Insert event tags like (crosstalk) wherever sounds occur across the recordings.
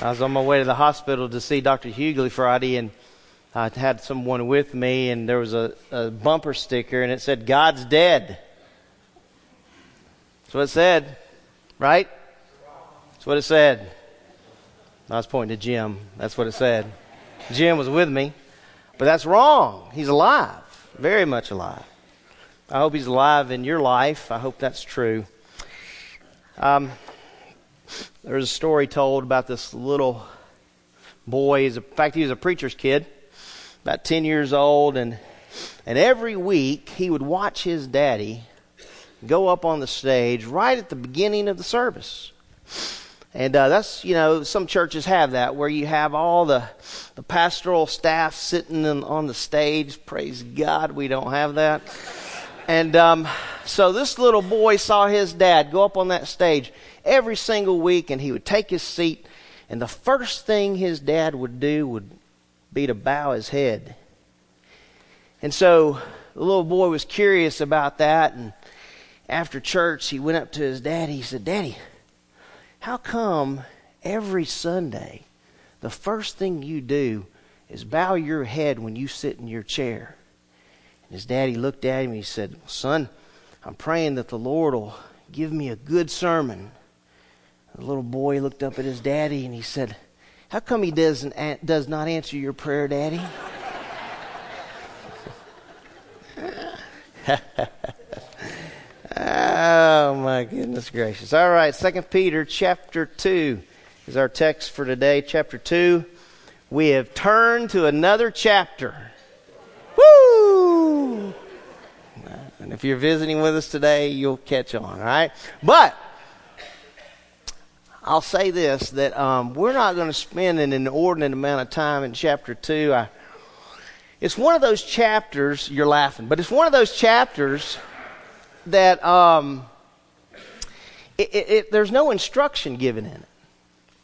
I was on my way to the hospital to see Dr. Hughley Friday, and I had someone with me, and there was a, a bumper sticker, and it said, God's dead. That's what it said, right? That's what it said. I was pointing to Jim. That's what it said. Jim was with me. But that's wrong. He's alive, very much alive. I hope he's alive in your life. I hope that's true. Um, there's a story told about this little boy. In fact, he was a preacher's kid, about 10 years old, and, and every week he would watch his daddy go up on the stage right at the beginning of the service. And uh, that's, you know, some churches have that where you have all the, the pastoral staff sitting in, on the stage. Praise God, we don't have that. And um, so this little boy saw his dad go up on that stage every single week, and he would take his seat, and the first thing his dad would do would be to bow his head. And so the little boy was curious about that, and after church, he went up to his daddy. He said, Daddy, how come every Sunday the first thing you do is bow your head when you sit in your chair? And his daddy looked at him and he said, Son, I'm praying that the Lord will give me a good sermon. The little boy looked up at his daddy and he said, How come he doesn't, does not answer your prayer, Daddy? (laughs) oh my goodness gracious. All right, Second Peter chapter 2 is our text for today. Chapter 2. We have turned to another chapter. Woo! And if you're visiting with us today, you'll catch on, all right? But I'll say this that um, we're not going to spend an inordinate amount of time in chapter 2. I, it's one of those chapters, you're laughing, but it's one of those chapters that um, it, it, it, there's no instruction given in it.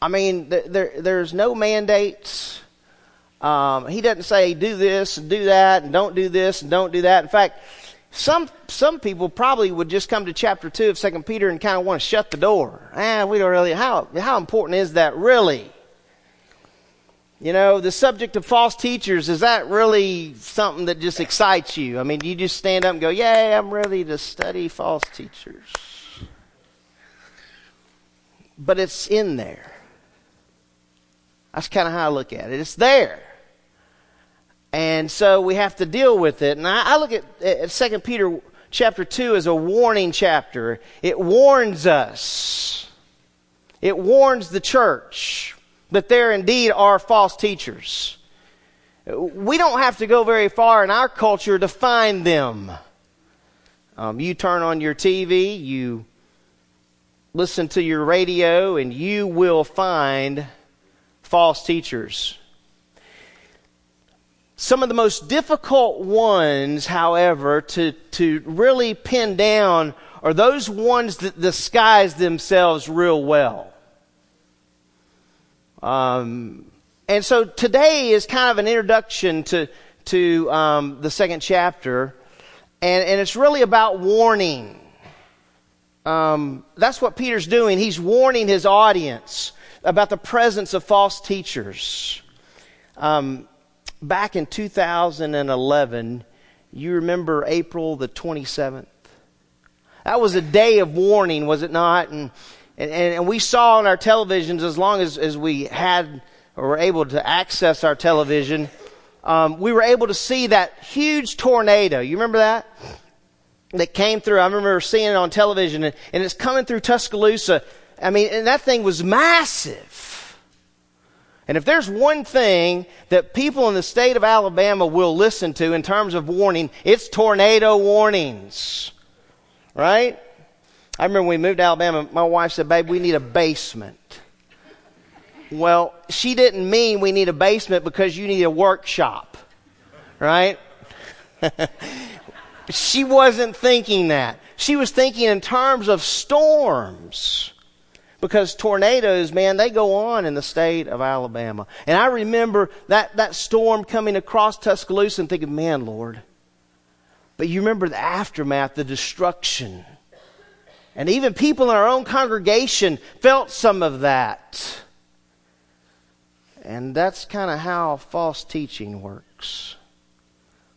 I mean, there, there's no mandates. Um, he doesn't say do this and do that and don't do this and don't do that. In fact, some some people probably would just come to chapter two of Second Peter and kind of want to shut the door. Ah, we don't really. How how important is that really? You know, the subject of false teachers is that really something that just excites you? I mean, you just stand up and go, "Yay, I'm ready to study false teachers." But it's in there. That's kind of how I look at it. It's there. And so we have to deal with it. And I, I look at, at 2 Peter chapter 2 as a warning chapter. It warns us. It warns the church that there indeed are false teachers. We don't have to go very far in our culture to find them. Um, you turn on your TV, you listen to your radio, and you will find false teachers. Some of the most difficult ones, however, to, to really pin down are those ones that disguise themselves real well. Um, and so today is kind of an introduction to, to um, the second chapter, and, and it's really about warning. Um, that's what Peter's doing. He's warning his audience about the presence of false teachers. Um, back in 2011, you remember April the 27th? That was a day of warning, was it not? And, and, and we saw on our televisions, as long as, as we had or were able to access our television, um, we were able to see that huge tornado. You remember that? That came through. I remember seeing it on television, and, and it's coming through Tuscaloosa. I mean, and that thing was massive. And if there's one thing that people in the state of Alabama will listen to in terms of warning, it's tornado warnings. Right? I remember when we moved to Alabama, my wife said, babe, we need a basement. Well, she didn't mean we need a basement because you need a workshop. Right? (laughs) she wasn't thinking that. She was thinking in terms of storms because tornadoes, man, they go on in the state of Alabama. And I remember that, that storm coming across Tuscaloosa and thinking, man, Lord. But you remember the aftermath, the destruction. And even people in our own congregation felt some of that. And that's kind of how false teaching works.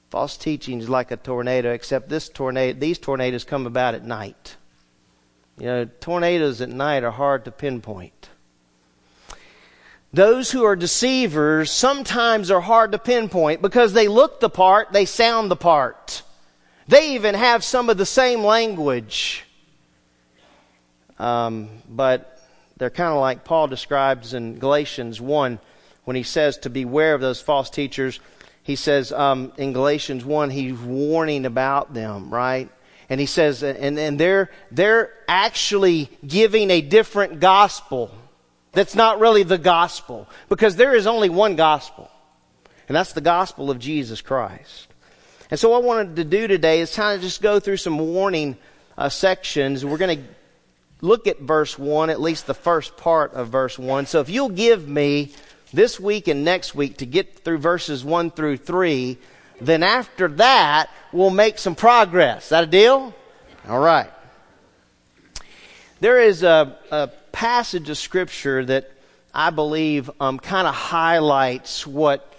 False teaching is like a tornado, except this tornado, these tornadoes come about at night. You know, tornadoes at night are hard to pinpoint. Those who are deceivers sometimes are hard to pinpoint because they look the part, they sound the part. They even have some of the same language. Um, but they're kind of like Paul describes in Galatians 1 when he says to beware of those false teachers. He says um, in Galatians 1, he's warning about them, right? And he says, and, and they're, they're actually giving a different gospel that's not really the gospel because there is only one gospel, and that's the gospel of Jesus Christ. And so, what I wanted to do today is kind of just go through some warning uh, sections. We're going to look at verse 1, at least the first part of verse 1. So, if you'll give me this week and next week to get through verses 1 through 3, then after that, we'll make some progress. Is that a deal? All right. There is a, a passage of Scripture that I believe um, kind of highlights what,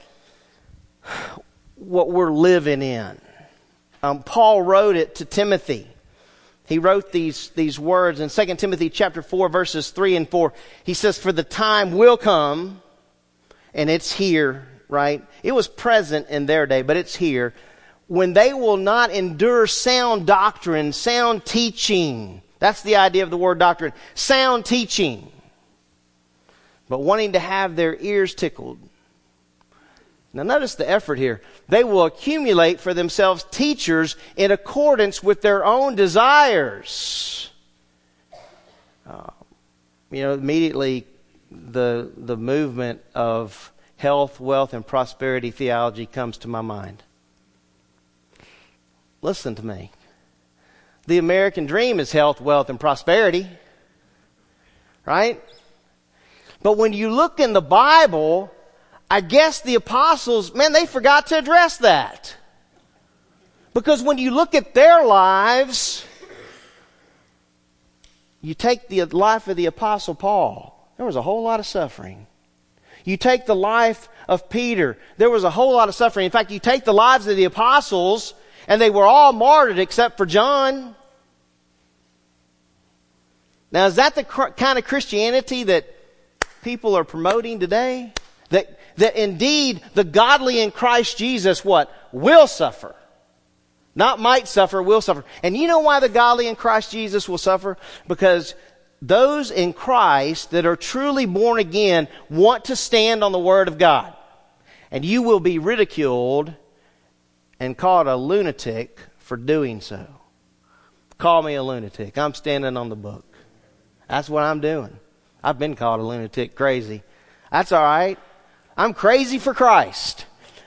what we're living in. Um, Paul wrote it to Timothy. He wrote these, these words in 2 Timothy chapter 4 verses 3 and 4. He says, For the time will come, and it's here, right? It was present in their day, but it's here, when they will not endure sound doctrine, sound teaching that's the idea of the word doctrine. Sound teaching, but wanting to have their ears tickled. Now, notice the effort here. They will accumulate for themselves teachers in accordance with their own desires. Uh, you know, immediately the, the movement of health, wealth, and prosperity theology comes to my mind. Listen to me. The American dream is health, wealth, and prosperity. Right? But when you look in the Bible, I guess the apostles, man, they forgot to address that. Because when you look at their lives, you take the life of the apostle Paul, there was a whole lot of suffering. You take the life of Peter, there was a whole lot of suffering. In fact, you take the lives of the apostles, and they were all martyred except for John. Now, is that the cr- kind of Christianity that people are promoting today? That, that indeed the godly in Christ Jesus, what? Will suffer. Not might suffer, will suffer. And you know why the godly in Christ Jesus will suffer? Because those in Christ that are truly born again want to stand on the Word of God. And you will be ridiculed and called a lunatic for doing so. Call me a lunatic. I'm standing on the book. That's what I'm doing. I've been called a lunatic, crazy. That's all right. I'm crazy for Christ.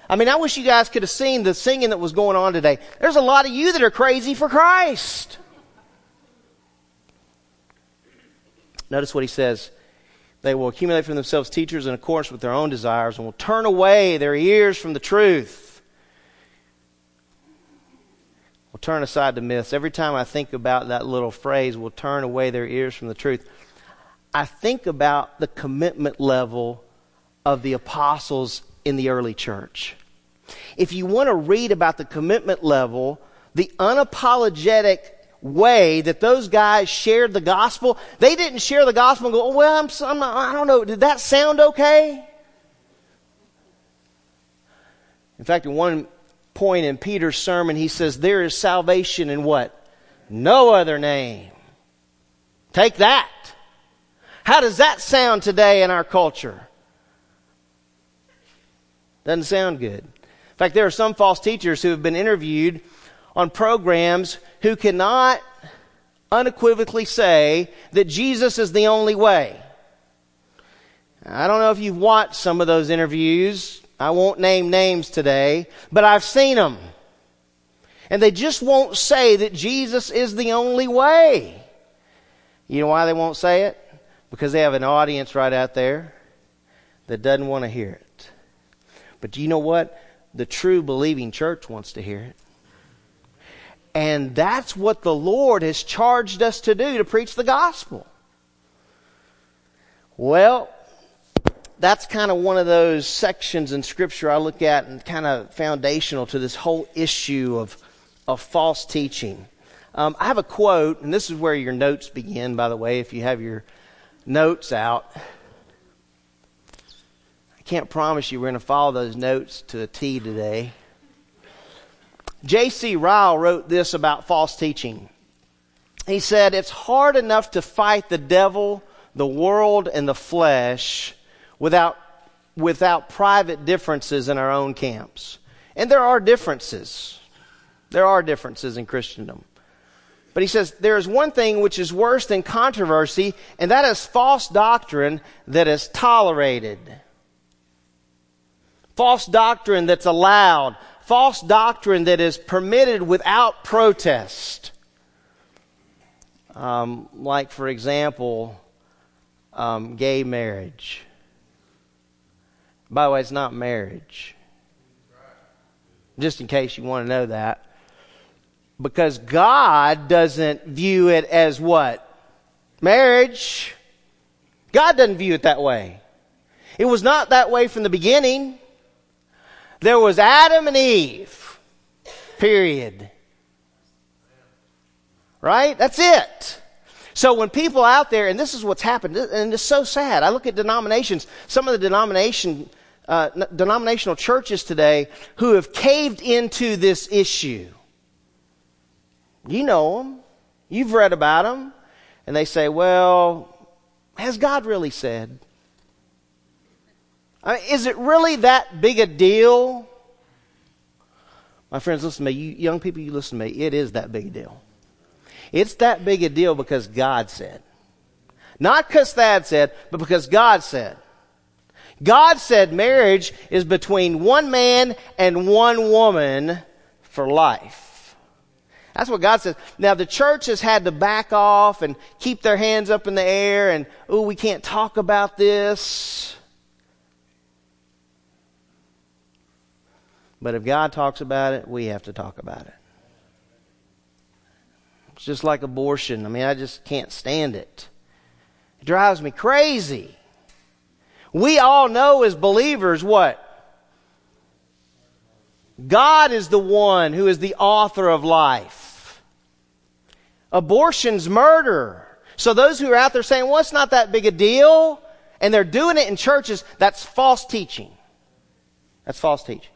I mean, I wish you guys could have seen the singing that was going on today. There's a lot of you that are crazy for Christ. Notice what he says. They will accumulate for themselves teachers in accordance with their own desires and will turn away their ears from the truth will turn aside the myths. Every time I think about that little phrase, will turn away their ears from the truth, I think about the commitment level of the apostles in the early church. If you want to read about the commitment level, the unapologetic way that those guys shared the gospel, they didn't share the gospel and go, oh, well, I'm, I'm I don't know, did that sound okay? In fact, at one point in Peter's sermon, he says, There is salvation in what? No other name. Take that. How does that sound today in our culture? Doesn't sound good. In fact, there are some false teachers who have been interviewed on programs who cannot unequivocally say that Jesus is the only way. I don't know if you've watched some of those interviews. I won't name names today, but I've seen them. And they just won't say that Jesus is the only way. You know why they won't say it? Because they have an audience right out there that doesn't want to hear it. But do you know what? The true believing church wants to hear it. And that's what the Lord has charged us to do to preach the gospel. Well, that's kind of one of those sections in Scripture I look at and kind of foundational to this whole issue of, of false teaching. Um, I have a quote, and this is where your notes begin, by the way, if you have your notes out. I can't promise you we're going to follow those notes to a T today. J.C. Ryle wrote this about false teaching. He said, It's hard enough to fight the devil, the world, and the flesh without, without private differences in our own camps. And there are differences. There are differences in Christendom. But he says there is one thing which is worse than controversy, and that is false doctrine that is tolerated. False doctrine that's allowed. False doctrine that is permitted without protest. Um, like, for example, um, gay marriage. By the way, it's not marriage. Just in case you want to know that. Because God doesn't view it as what? Marriage. God doesn't view it that way. It was not that way from the beginning. There was Adam and Eve. Period. Right? That's it. So when people out there, and this is what's happened, and it's so sad. I look at denominations, some of the denomination uh, denominational churches today who have caved into this issue. You know them. You've read about them. And they say, well, has God really said? I mean, is it really that big a deal? My friends, listen to me. You young people, you listen to me. It is that big a deal. It's that big a deal because God said. Not because Thad said, but because God said. God said marriage is between one man and one woman for life. That's what God says. Now the church has had to back off and keep their hands up in the air and, oh, we can't talk about this. But if God talks about it, we have to talk about it. It's just like abortion. I mean, I just can't stand it. It drives me crazy. We all know as believers what? God is the one who is the author of life. Abortion's murder. So those who are out there saying, well, it's not that big a deal, and they're doing it in churches, that's false teaching. That's false teaching.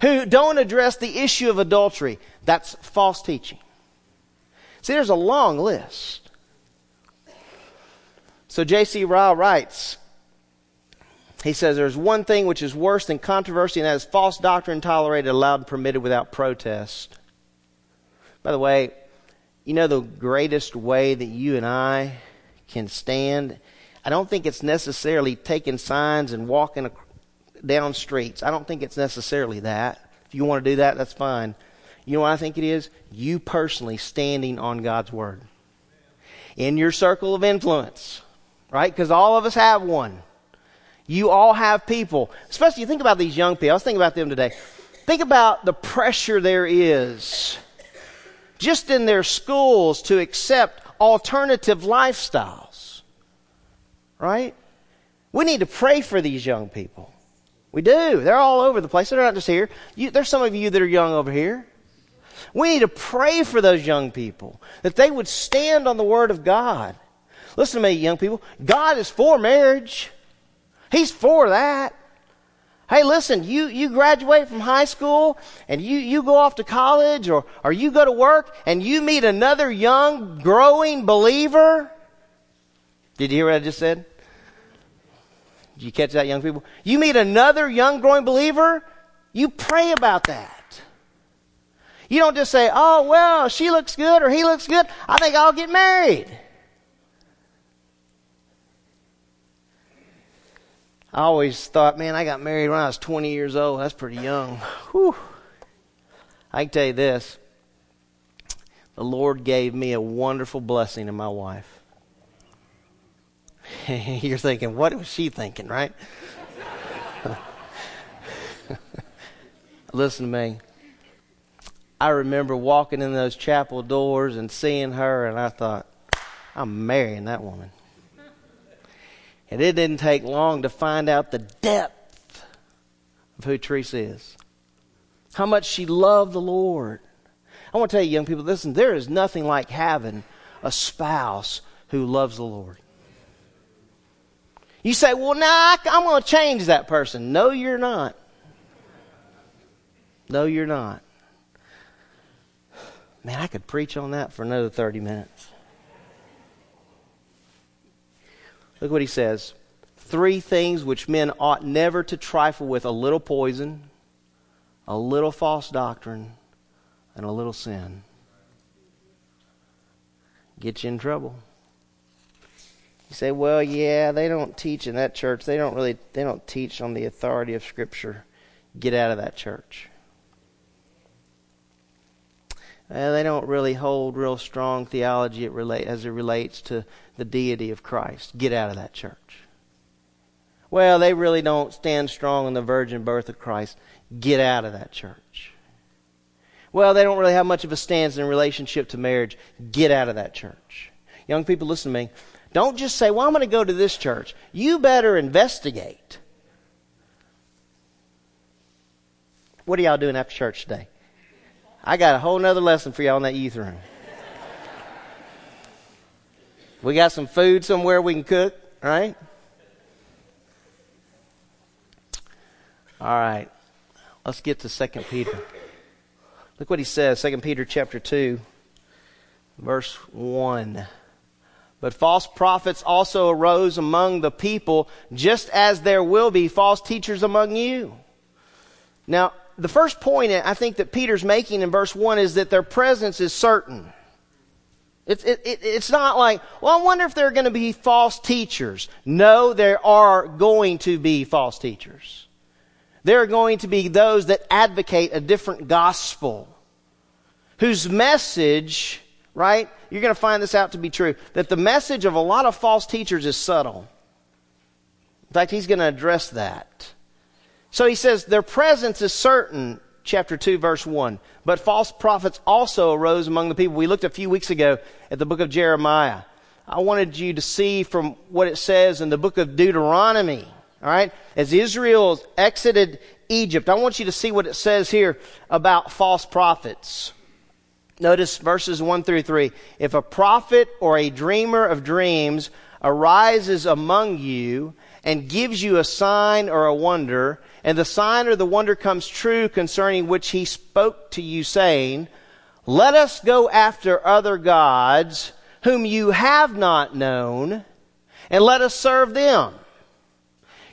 Who don't address the issue of adultery, that's false teaching. See, there's a long list. So J.C. Ryle writes, he says there's one thing which is worse than controversy, and that is false doctrine tolerated, allowed, and permitted without protest. By the way, you know the greatest way that you and I can stand? I don't think it's necessarily taking signs and walking down streets. I don't think it's necessarily that. If you want to do that, that's fine. You know what I think it is? You personally standing on God's Word. In your circle of influence, right? Because all of us have one. You all have people, especially you think about these young people. I was thinking about them today. Think about the pressure there is just in their schools to accept alternative lifestyles. Right? We need to pray for these young people. We do. They're all over the place. They're not just here. You, there's some of you that are young over here. We need to pray for those young people that they would stand on the Word of God. Listen to me, young people. God is for marriage. He's for that. Hey, listen, you, you graduate from high school and you, you go off to college or, or you go to work and you meet another young, growing believer. Did you hear what I just said? Did you catch that, young people? You meet another young, growing believer, you pray about that. You don't just say, oh, well, she looks good or he looks good. I think I'll get married. I always thought, man, I got married when I was 20 years old. That's pretty young. Whew. I can tell you this the Lord gave me a wonderful blessing in my wife. (laughs) You're thinking, what was she thinking, right? (laughs) Listen to me. I remember walking in those chapel doors and seeing her, and I thought, I'm marrying that woman. And it didn't take long to find out the depth of who Teresa is. How much she loved the Lord. I want to tell you, young people, listen, there is nothing like having a spouse who loves the Lord. You say, well, nah, I'm going to change that person. No, you're not. No, you're not. Man, I could preach on that for another 30 minutes. Look what he says. Three things which men ought never to trifle with a little poison, a little false doctrine, and a little sin. Get you in trouble. You say, well, yeah, they don't teach in that church. They don't really, they don't teach on the authority of Scripture. Get out of that church. Uh, they don't really hold real strong theology as it relates to the deity of Christ. Get out of that church. Well, they really don't stand strong on the virgin birth of Christ. Get out of that church. Well, they don't really have much of a stance in relationship to marriage. Get out of that church. Young people, listen to me. Don't just say, well, I'm going to go to this church. You better investigate. What are y'all doing after church today? I got a whole nother lesson for y'all in that youth room. We got some food somewhere we can cook, right? All right. Let's get to 2 Peter. Look what he says, 2 Peter chapter 2, verse 1. But false prophets also arose among the people, just as there will be false teachers among you. Now, the first point I think that Peter's making in verse 1 is that their presence is certain. It's, it, it, it's not like, well, I wonder if there are going to be false teachers. No, there are going to be false teachers. There are going to be those that advocate a different gospel, whose message right? You're going to find this out to be true. That the message of a lot of false teachers is subtle. In fact, he's going to address that. So he says, their presence is certain, chapter 2, verse 1. But false prophets also arose among the people. We looked a few weeks ago at the book of Jeremiah. I wanted you to see from what it says in the book of Deuteronomy. All right? As Israel exited Egypt, I want you to see what it says here about false prophets. Notice verses 1 through 3. If a prophet or a dreamer of dreams arises among you and gives you a sign or a wonder, and the sign or the wonder comes true concerning which he spoke to you, saying, Let us go after other gods whom you have not known, and let us serve them.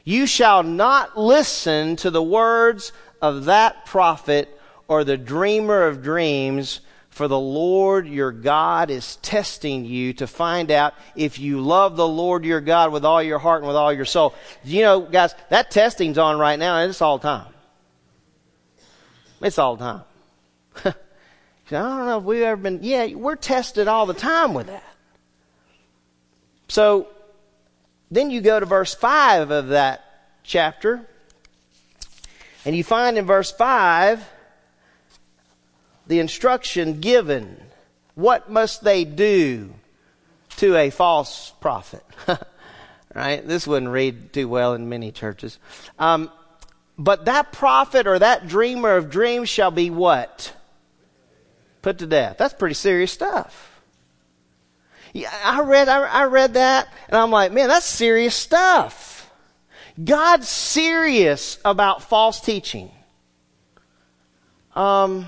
You shall not listen to the words of that prophet or the dreamer of dreams for the Lord your God is testing you to find out if you love the Lord your God with all your heart and with all your soul. You know, guys, that testing's on right now and it's all the time. It's all the time. (laughs) I don't know if we've ever been, yeah, we're tested all the time with that. So, then you go to verse 5 of that chapter, and you find in verse 5 the instruction given. What must they do to a false prophet? (laughs) right? This wouldn't read too well in many churches. Um, but that prophet or that dreamer of dreams shall be what? Put to death. That's pretty serious stuff. Yeah, I read, I, I read that and I'm like, man, that's serious stuff. God's serious about false teaching. Um,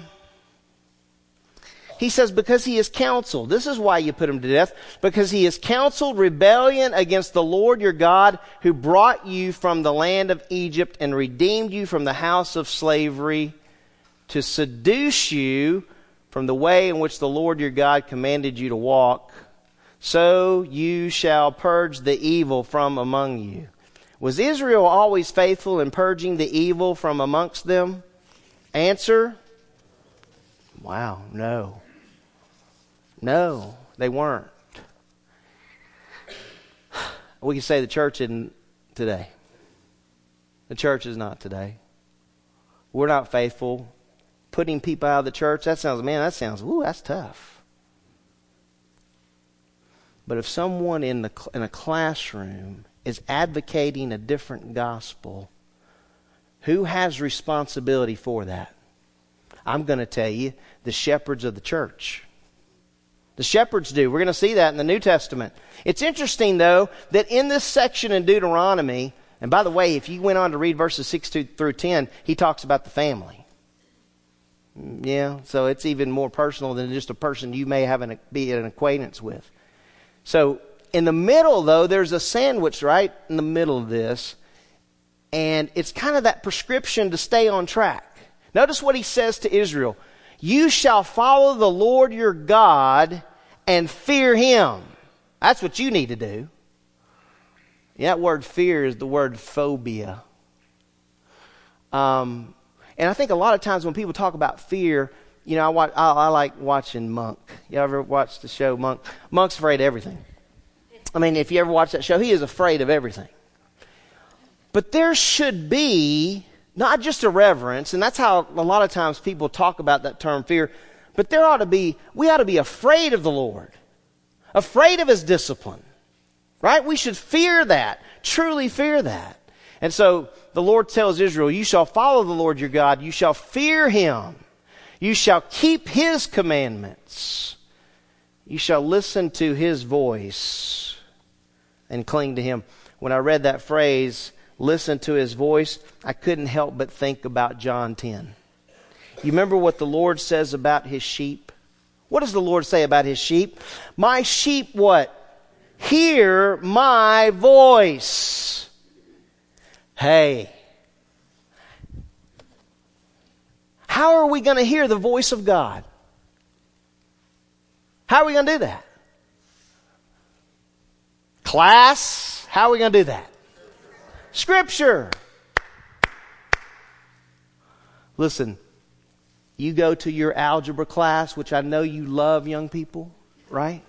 he says, because he has counseled. This is why you put him to death. Because he has counseled rebellion against the Lord your God who brought you from the land of Egypt and redeemed you from the house of slavery to seduce you from the way in which the Lord your God commanded you to walk. So you shall purge the evil from among you. Was Israel always faithful in purging the evil from amongst them? Answer Wow, no. No, they weren't. We can say the church isn't today. The church is not today. We're not faithful. Putting people out of the church, that sounds, man, that sounds, ooh, that's tough. But if someone in, the, in a classroom is advocating a different gospel, who has responsibility for that? I'm going to tell you the shepherds of the church. The shepherds do. We're going to see that in the New Testament. It's interesting, though, that in this section in Deuteronomy, and by the way, if you went on to read verses 6 through 10, he talks about the family. Mm, yeah, so it's even more personal than just a person you may have an, be an acquaintance with. So in the middle, though, there's a sandwich right in the middle of this, and it's kind of that prescription to stay on track. Notice what he says to Israel You shall follow the Lord your God and fear him. That's what you need to do. That word fear is the word phobia. Um, and I think a lot of times when people talk about fear, you know, I, watch, I, I like watching Monk. You ever watch the show Monk? Monk's afraid of everything. I mean, if you ever watch that show, he is afraid of everything. But there should be not just a reverence, and that's how a lot of times people talk about that term fear, but there ought to be, we ought to be afraid of the Lord, afraid of his discipline, right? We should fear that, truly fear that. And so the Lord tells Israel, You shall follow the Lord your God, you shall fear him, you shall keep his commandments, you shall listen to his voice and cling to him. When I read that phrase, listen to his voice, I couldn't help but think about John 10. You remember what the Lord says about his sheep? What does the Lord say about his sheep? My sheep what? Hear my voice. Hey, how are we going to hear the voice of God? How are we going to do that? Class, how are we going to do that? Scripture. Listen, you go to your algebra class, which I know you love, young people, right?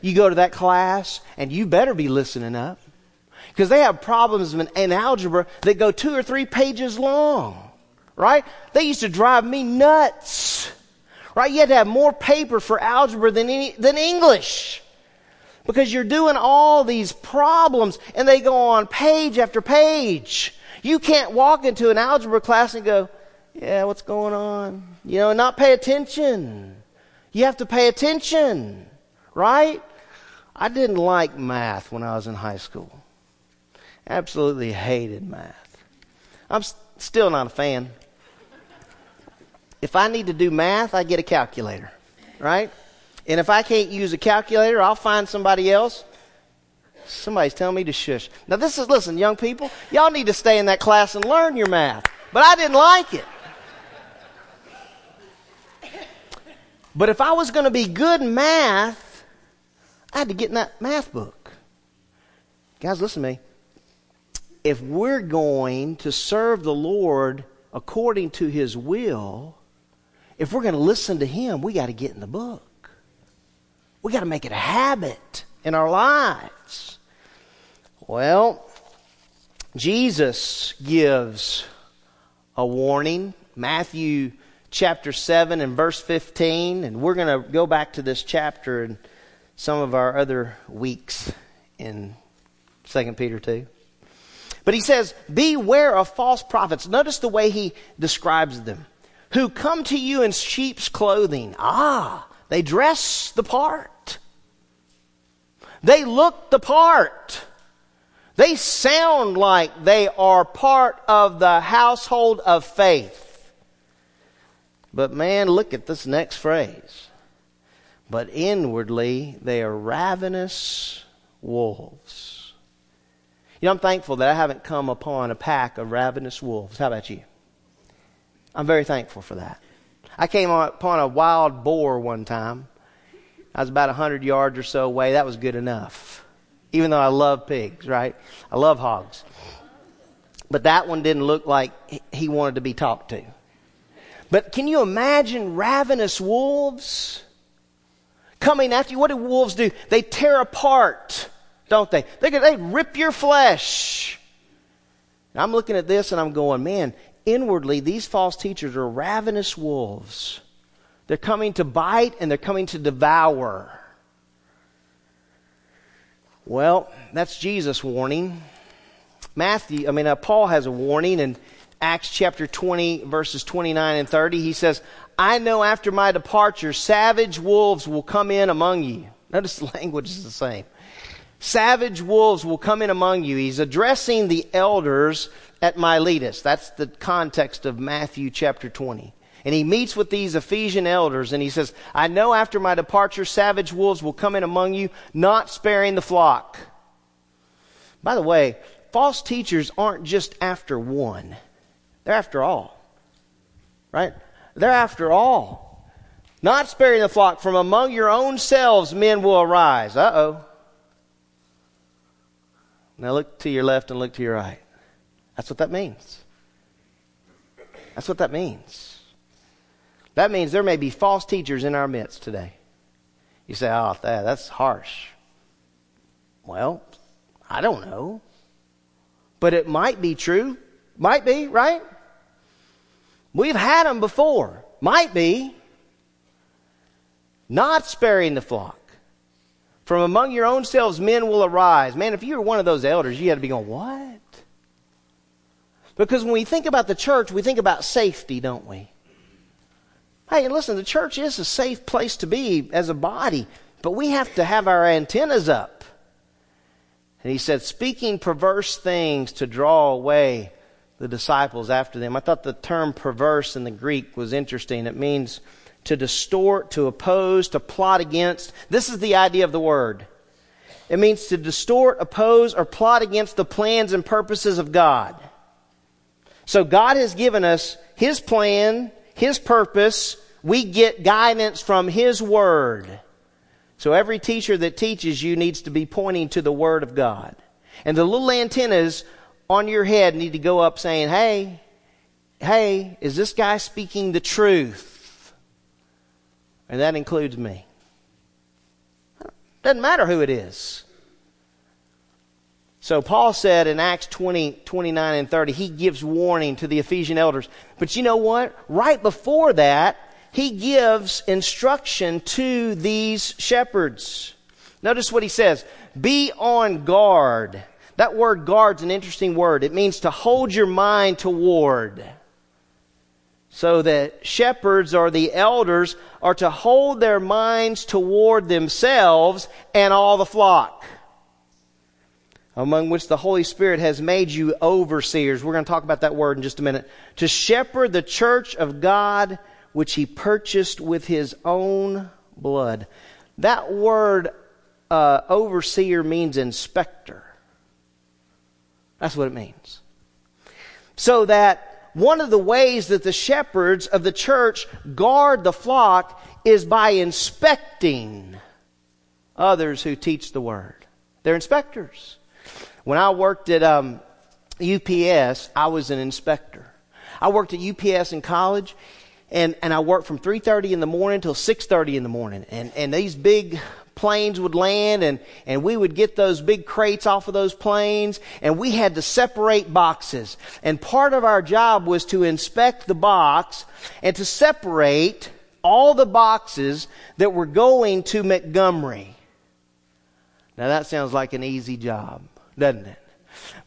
You go to that class, and you better be listening up. Because they have problems in, in algebra that go two or three pages long. Right? They used to drive me nuts. Right? You had to have more paper for algebra than, any, than English. Because you're doing all these problems and they go on page after page. You can't walk into an algebra class and go, yeah, what's going on? You know, and not pay attention. You have to pay attention, right? I didn't like math when I was in high school. Absolutely hated math. I'm still not a fan. If I need to do math, I get a calculator, right? And if I can't use a calculator, I'll find somebody else. Somebody's telling me to shush. Now, this is, listen, young people, y'all need to stay in that class and learn your math. But I didn't like it. But if I was going to be good in math, I had to get in that math book. Guys, listen to me if we're going to serve the Lord according to His will, if we're going to listen to Him, we got to get in the book. We got to make it a habit in our lives. Well, Jesus gives a warning. Matthew chapter 7 and verse 15. And we're going to go back to this chapter in some of our other weeks in 2 Peter 2. But he says, beware of false prophets. Notice the way he describes them. Who come to you in sheep's clothing. Ah, they dress the part. They look the part. They sound like they are part of the household of faith. But man, look at this next phrase. But inwardly, they are ravenous wolves. You know, I'm thankful that I haven't come upon a pack of ravenous wolves. How about you? I'm very thankful for that. I came upon a wild boar one time. I was about 100 yards or so away. That was good enough. Even though I love pigs, right? I love hogs. But that one didn't look like he wanted to be talked to. But can you imagine ravenous wolves coming after you? What do wolves do? They tear apart don't they? They, they rip your flesh. And I'm looking at this and I'm going, man, inwardly, these false teachers are ravenous wolves. They're coming to bite and they're coming to devour. Well, that's Jesus' warning. Matthew, I mean, uh, Paul has a warning in Acts chapter 20, verses 29 and 30. He says, I know after my departure, savage wolves will come in among you. Notice the (laughs) language is the same. Savage wolves will come in among you. He's addressing the elders at Miletus. That's the context of Matthew chapter 20. And he meets with these Ephesian elders and he says, I know after my departure, savage wolves will come in among you, not sparing the flock. By the way, false teachers aren't just after one, they're after all. Right? They're after all. Not sparing the flock, from among your own selves men will arise. Uh oh. Now look to your left and look to your right. That's what that means. That's what that means. That means there may be false teachers in our midst today. You say, oh, that, that's harsh. Well, I don't know. But it might be true. Might be, right? We've had them before. Might be. Not sparing the flock. From among your own selves, men will arise. Man, if you were one of those elders, you had to be going, what? Because when we think about the church, we think about safety, don't we? Hey, listen, the church is a safe place to be as a body, but we have to have our antennas up. And he said, speaking perverse things to draw away the disciples after them. I thought the term perverse in the Greek was interesting. It means to distort, to oppose, to plot against. This is the idea of the word. It means to distort, oppose, or plot against the plans and purposes of God. So God has given us His plan, His purpose. We get guidance from His Word. So every teacher that teaches you needs to be pointing to the Word of God. And the little antennas on your head need to go up saying, hey, hey, is this guy speaking the truth? And that includes me. Doesn't matter who it is. So Paul said in Acts 20, 29 and 30, he gives warning to the Ephesian elders. But you know what? Right before that, he gives instruction to these shepherds. Notice what he says. Be on guard. That word guard's an interesting word. It means to hold your mind toward. So that shepherds or the elders are to hold their minds toward themselves and all the flock, among which the Holy Spirit has made you overseers. We're going to talk about that word in just a minute. To shepherd the church of God, which he purchased with his own blood. That word uh, overseer means inspector. That's what it means. So that one of the ways that the shepherds of the church guard the flock is by inspecting others who teach the word. They're inspectors. When I worked at um, UPS, I was an inspector. I worked at UPS in college, and, and I worked from 3.30 in the morning till 6.30 in the morning. And, and these big planes would land and, and we would get those big crates off of those planes and we had to separate boxes. And part of our job was to inspect the box and to separate all the boxes that were going to Montgomery. Now that sounds like an easy job, doesn't it?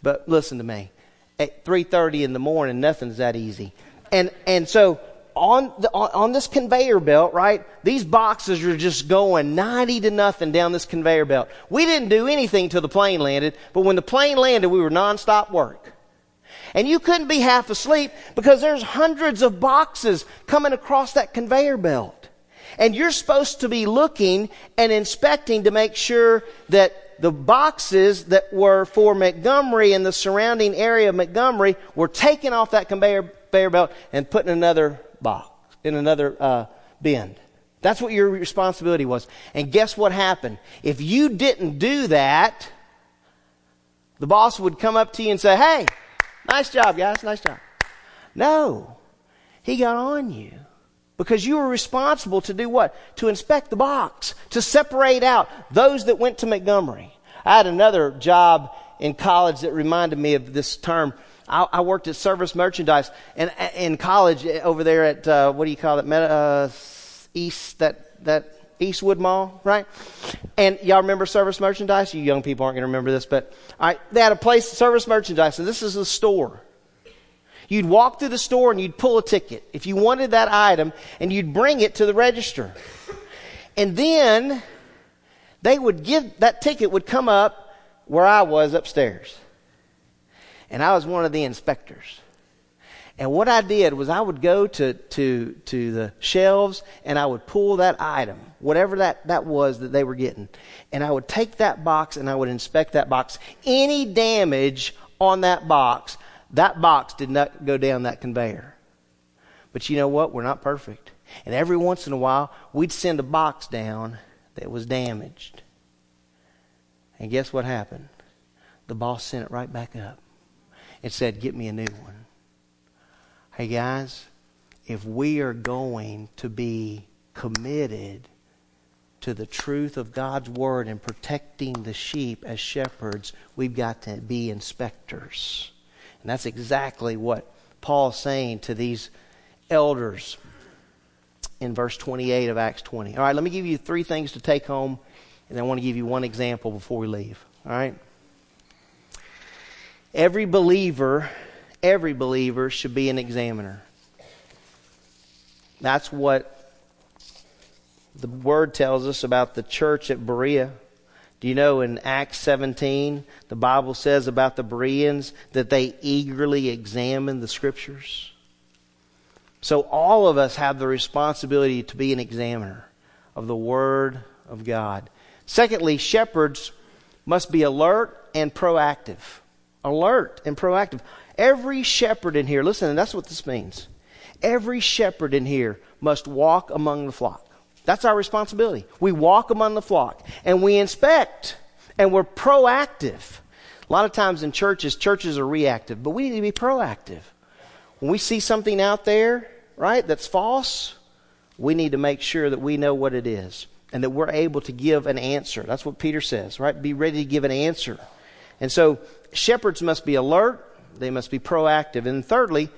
But listen to me. At 3:30 in the morning, nothing's that easy. And and so on, the, on, on this conveyor belt, right? These boxes are just going 90 to nothing down this conveyor belt. We didn't do anything till the plane landed, but when the plane landed, we were nonstop work. And you couldn't be half asleep because there's hundreds of boxes coming across that conveyor belt. And you're supposed to be looking and inspecting to make sure that the boxes that were for Montgomery and the surrounding area of Montgomery were taken off that conveyor, belt and put in another box, in another uh, bin. That's what your responsibility was. And guess what happened? If you didn't do that, the boss would come up to you and say, Hey, nice job, guys, nice job. No, he got on you because you were responsible to do what? To inspect the box, to separate out those that went to Montgomery. I had another job in college that reminded me of this term I, I worked at Service Merchandise and in college over there at uh, what do you call it? Meta, uh, East that that Eastwood Mall, right? And y'all remember service merchandise? You young people aren't going to remember this, but all right, they had a place, service merchandise, and this is a store. You'd walk through the store and you'd pull a ticket if you wanted that item, and you'd bring it to the register. And then they would give, that ticket would come up where I was upstairs. And I was one of the inspectors. And what I did was I would go to, to, to the shelves and I would pull that item, whatever that, that was that they were getting. And I would take that box and I would inspect that box. Any damage on that box, that box did not go down that conveyor. But you know what? We're not perfect. And every once in a while, we'd send a box down that was damaged. And guess what happened? The boss sent it right back up and said, Get me a new one. Hey, guys, if we are going to be committed to the truth of God's Word and protecting the sheep as shepherds, we've got to be inspectors. And that's exactly what Paul's saying to these elders in verse 28 of Acts 20. All right, let me give you three things to take home, and I want to give you one example before we leave. All right? Every believer every believer should be an examiner. That's what the word tells us about the church at Berea. Do you know in Acts 17, the Bible says about the Bereans that they eagerly examined the scriptures? So all of us have the responsibility to be an examiner of the Word of God. Secondly, shepherds must be alert and proactive. Alert and proactive. Every shepherd in here, listen, that's what this means. Every shepherd in here must walk among the flock. That's our responsibility. We walk among the flock and we inspect and we're proactive. A lot of times in churches, churches are reactive, but we need to be proactive. When we see something out there, right, that's false, we need to make sure that we know what it is and that we're able to give an answer. That's what Peter says, right? Be ready to give an answer. And so shepherds must be alert they must be proactive. And thirdly,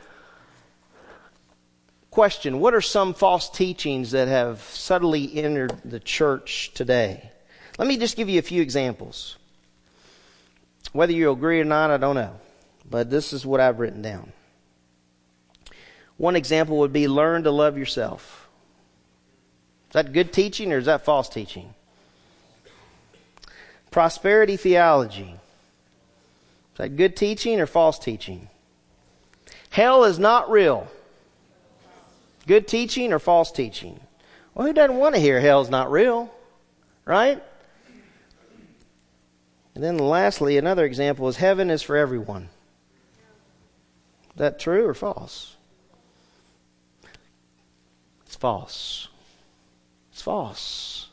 question What are some false teachings that have subtly entered the church today? Let me just give you a few examples. Whether you agree or not, I don't know. But this is what I've written down. One example would be learn to love yourself. Is that good teaching or is that false teaching? Prosperity theology. Is that good teaching or false teaching? Hell is not real. Good teaching or false teaching? Well, who doesn't want to hear hell's not real? Right? And then lastly, another example is heaven is for everyone. Is that true or false? It's false. It's false.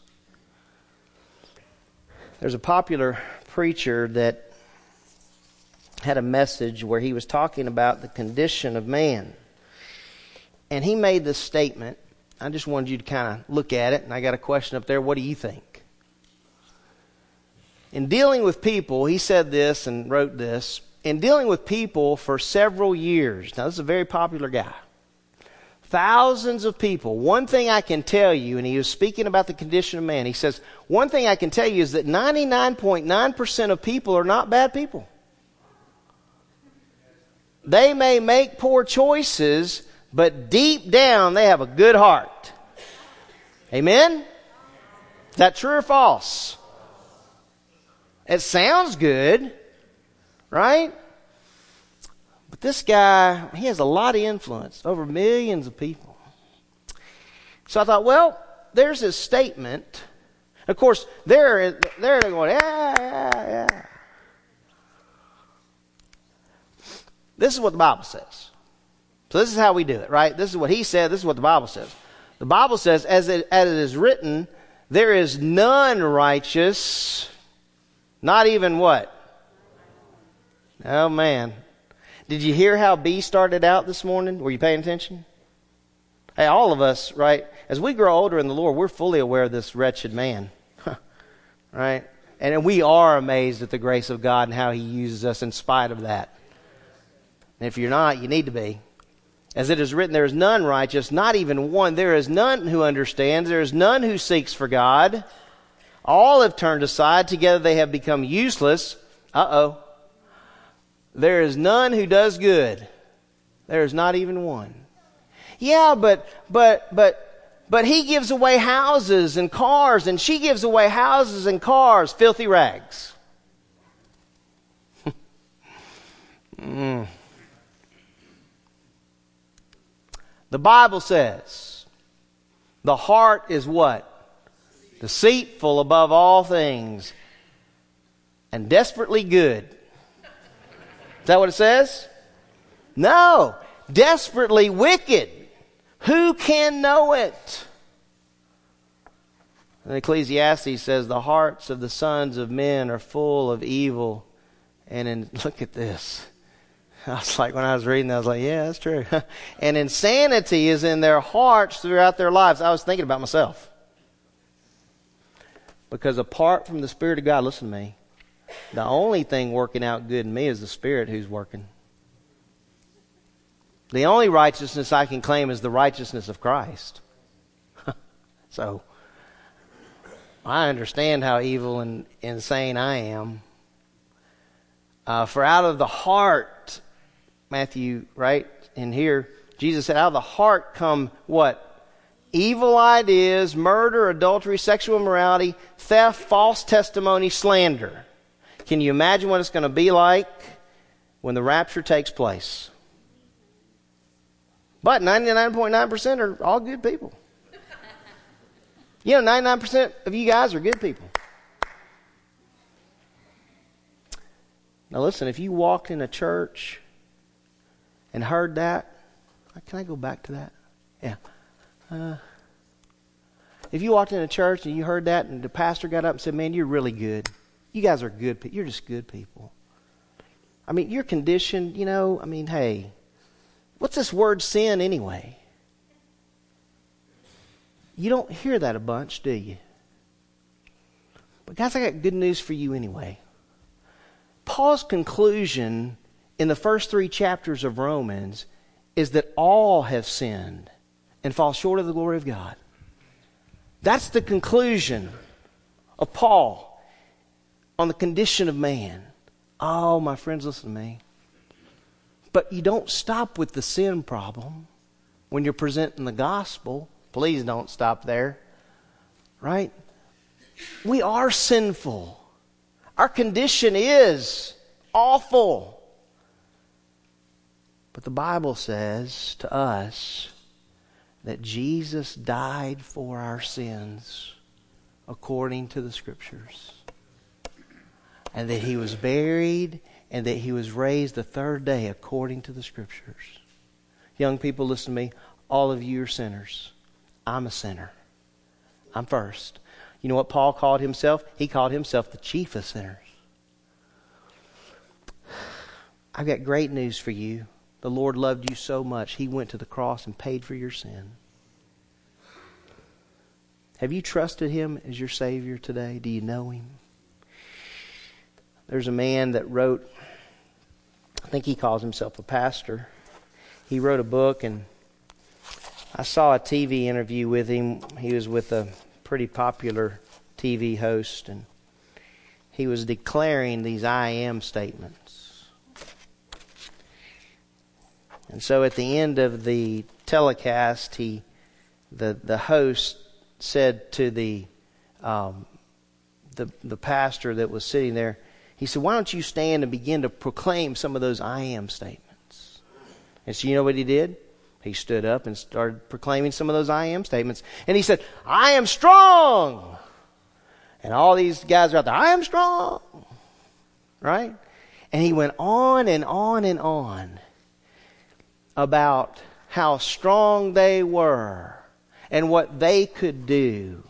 There's a popular preacher that had a message where he was talking about the condition of man. And he made this statement. I just wanted you to kind of look at it, and I got a question up there. What do you think? In dealing with people, he said this and wrote this. In dealing with people for several years, now this is a very popular guy, thousands of people. One thing I can tell you, and he was speaking about the condition of man, he says, One thing I can tell you is that 99.9% of people are not bad people. They may make poor choices, but deep down they have a good heart. Amen? Is that true or false? It sounds good, right? But this guy, he has a lot of influence over millions of people. So I thought, well, there's this statement. Of course, they're, they're going, yeah, yeah, yeah. This is what the Bible says. So this is how we do it, right? This is what he said. This is what the Bible says. The Bible says, as it, as it is written, there is none righteous, not even what? Oh man. Did you hear how B started out this morning? Were you paying attention? Hey, all of us, right? As we grow older in the Lord, we're fully aware of this wretched man. (laughs) right? And we are amazed at the grace of God and how he uses us in spite of that. And if you're not, you need to be. As it is written, there is none righteous, not even one. There is none who understands. There is none who seeks for God. All have turned aside. Together they have become useless. Uh oh. There is none who does good. There is not even one. Yeah, but, but, but, but he gives away houses and cars, and she gives away houses and cars, filthy rags. (laughs) mm. The Bible says the heart is what? Deceitful above all things and desperately good. Is that what it says? No. Desperately wicked. Who can know it? And Ecclesiastes says the hearts of the sons of men are full of evil. And in, (laughs) look at this. (laughs) I was like, when I was reading, I was like, yeah, that's true. (laughs) and insanity is in their hearts throughout their lives. I was thinking about myself. Because apart from the Spirit of God, listen to me, the only thing working out good in me is the Spirit who's working. The only righteousness I can claim is the righteousness of Christ. (laughs) so, I understand how evil and insane I am. Uh, for out of the heart, Matthew, right? In here, Jesus said, out of the heart come what? Evil ideas, murder, adultery, sexual immorality, theft, false testimony, slander. Can you imagine what it's going to be like when the rapture takes place? But 99.9% are all good people. You know, 99% of you guys are good people. Now, listen, if you walked in a church and heard that, can I go back to that? Yeah. Uh, if you walked in a church and you heard that and the pastor got up and said, Man, you're really good. You guys are good people. You're just good people. I mean, you're conditioned, you know, I mean, hey, what's this word sin anyway? You don't hear that a bunch, do you? But guys, I got good news for you anyway. Paul's conclusion in the first three chapters of Romans is that all have sinned and fall short of the glory of God. That's the conclusion of Paul on the condition of man. Oh, my friends, listen to me. But you don't stop with the sin problem when you're presenting the gospel. Please don't stop there. Right? We are sinful. Our condition is awful. But the Bible says to us that Jesus died for our sins according to the Scriptures and that he was buried and that he was raised the third day according to the scriptures. Young people, listen to me. All of you are sinners. I'm a sinner. I'm first. You know what Paul called himself? He called himself the chief of sinners. I've got great news for you. The Lord loved you so much, He went to the cross and paid for your sin. Have you trusted Him as your Savior today? Do you know Him? There's a man that wrote, I think he calls himself a pastor. He wrote a book, and I saw a TV interview with him. He was with a pretty popular TV host, and he was declaring these I am statements. And so at the end of the telecast, he, the, the host said to the, um, the, the pastor that was sitting there, he said, Why don't you stand and begin to proclaim some of those I am statements? And so you know what he did? He stood up and started proclaiming some of those I am statements. And he said, I am strong. And all these guys are out there, I am strong. Right? And he went on and on and on about how strong they were and what they could do.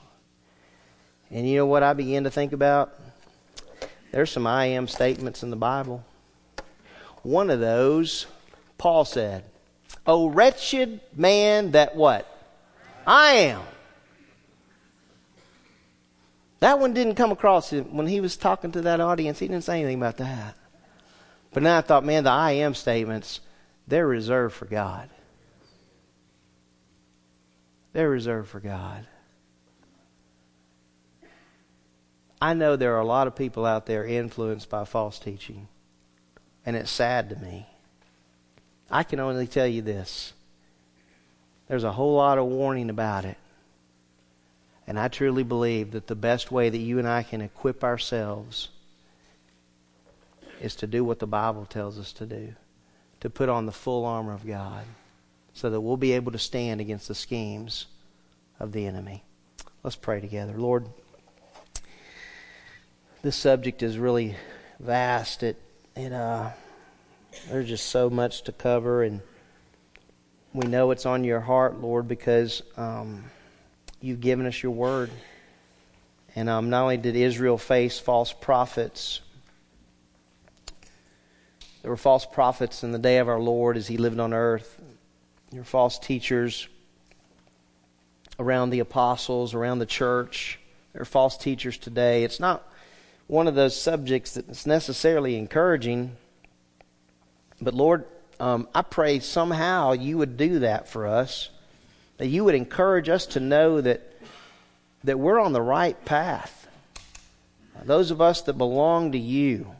And you know what I began to think about? There's some I am statements in the Bible. One of those, Paul said, O wretched man that what? I am. That one didn't come across him when he was talking to that audience. He didn't say anything about that. But now I thought, man, the I am statements, they're reserved for God. they're reserved for God. I know there are a lot of people out there influenced by false teaching, and it's sad to me. I can only tell you this there's a whole lot of warning about it. And I truly believe that the best way that you and I can equip ourselves is to do what the Bible tells us to do to put on the full armor of God so that we'll be able to stand against the schemes of the enemy. Let's pray together. Lord, this subject is really vast. It, it, uh, there's just so much to cover, and we know it's on your heart, Lord, because um, you've given us your word. And um, not only did Israel face false prophets, there were false prophets in the day of our Lord as he lived on earth. There were false teachers around the apostles, around the church. There are false teachers today. It's not one of those subjects that's necessarily encouraging. But Lord, um, I pray somehow you would do that for us, that you would encourage us to know that that we're on the right path. Those of us that belong to you,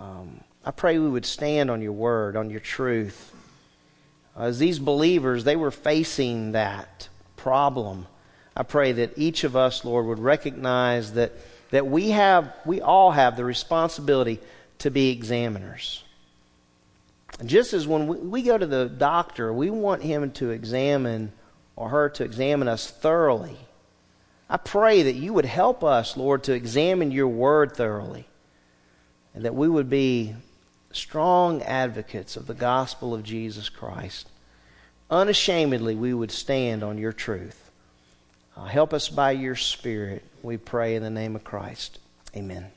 um, I pray we would stand on your word, on your truth. As these believers, they were facing that problem. I pray that each of us, Lord, would recognize that, that we have, we all have the responsibility to be examiners. Just as when we, we go to the doctor, we want him to examine or her to examine us thoroughly. I pray that you would help us, Lord, to examine your word thoroughly and that we would be strong advocates of the gospel of Jesus Christ. Unashamedly, we would stand on your truth. Uh, help us by your Spirit, we pray in the name of Christ. Amen.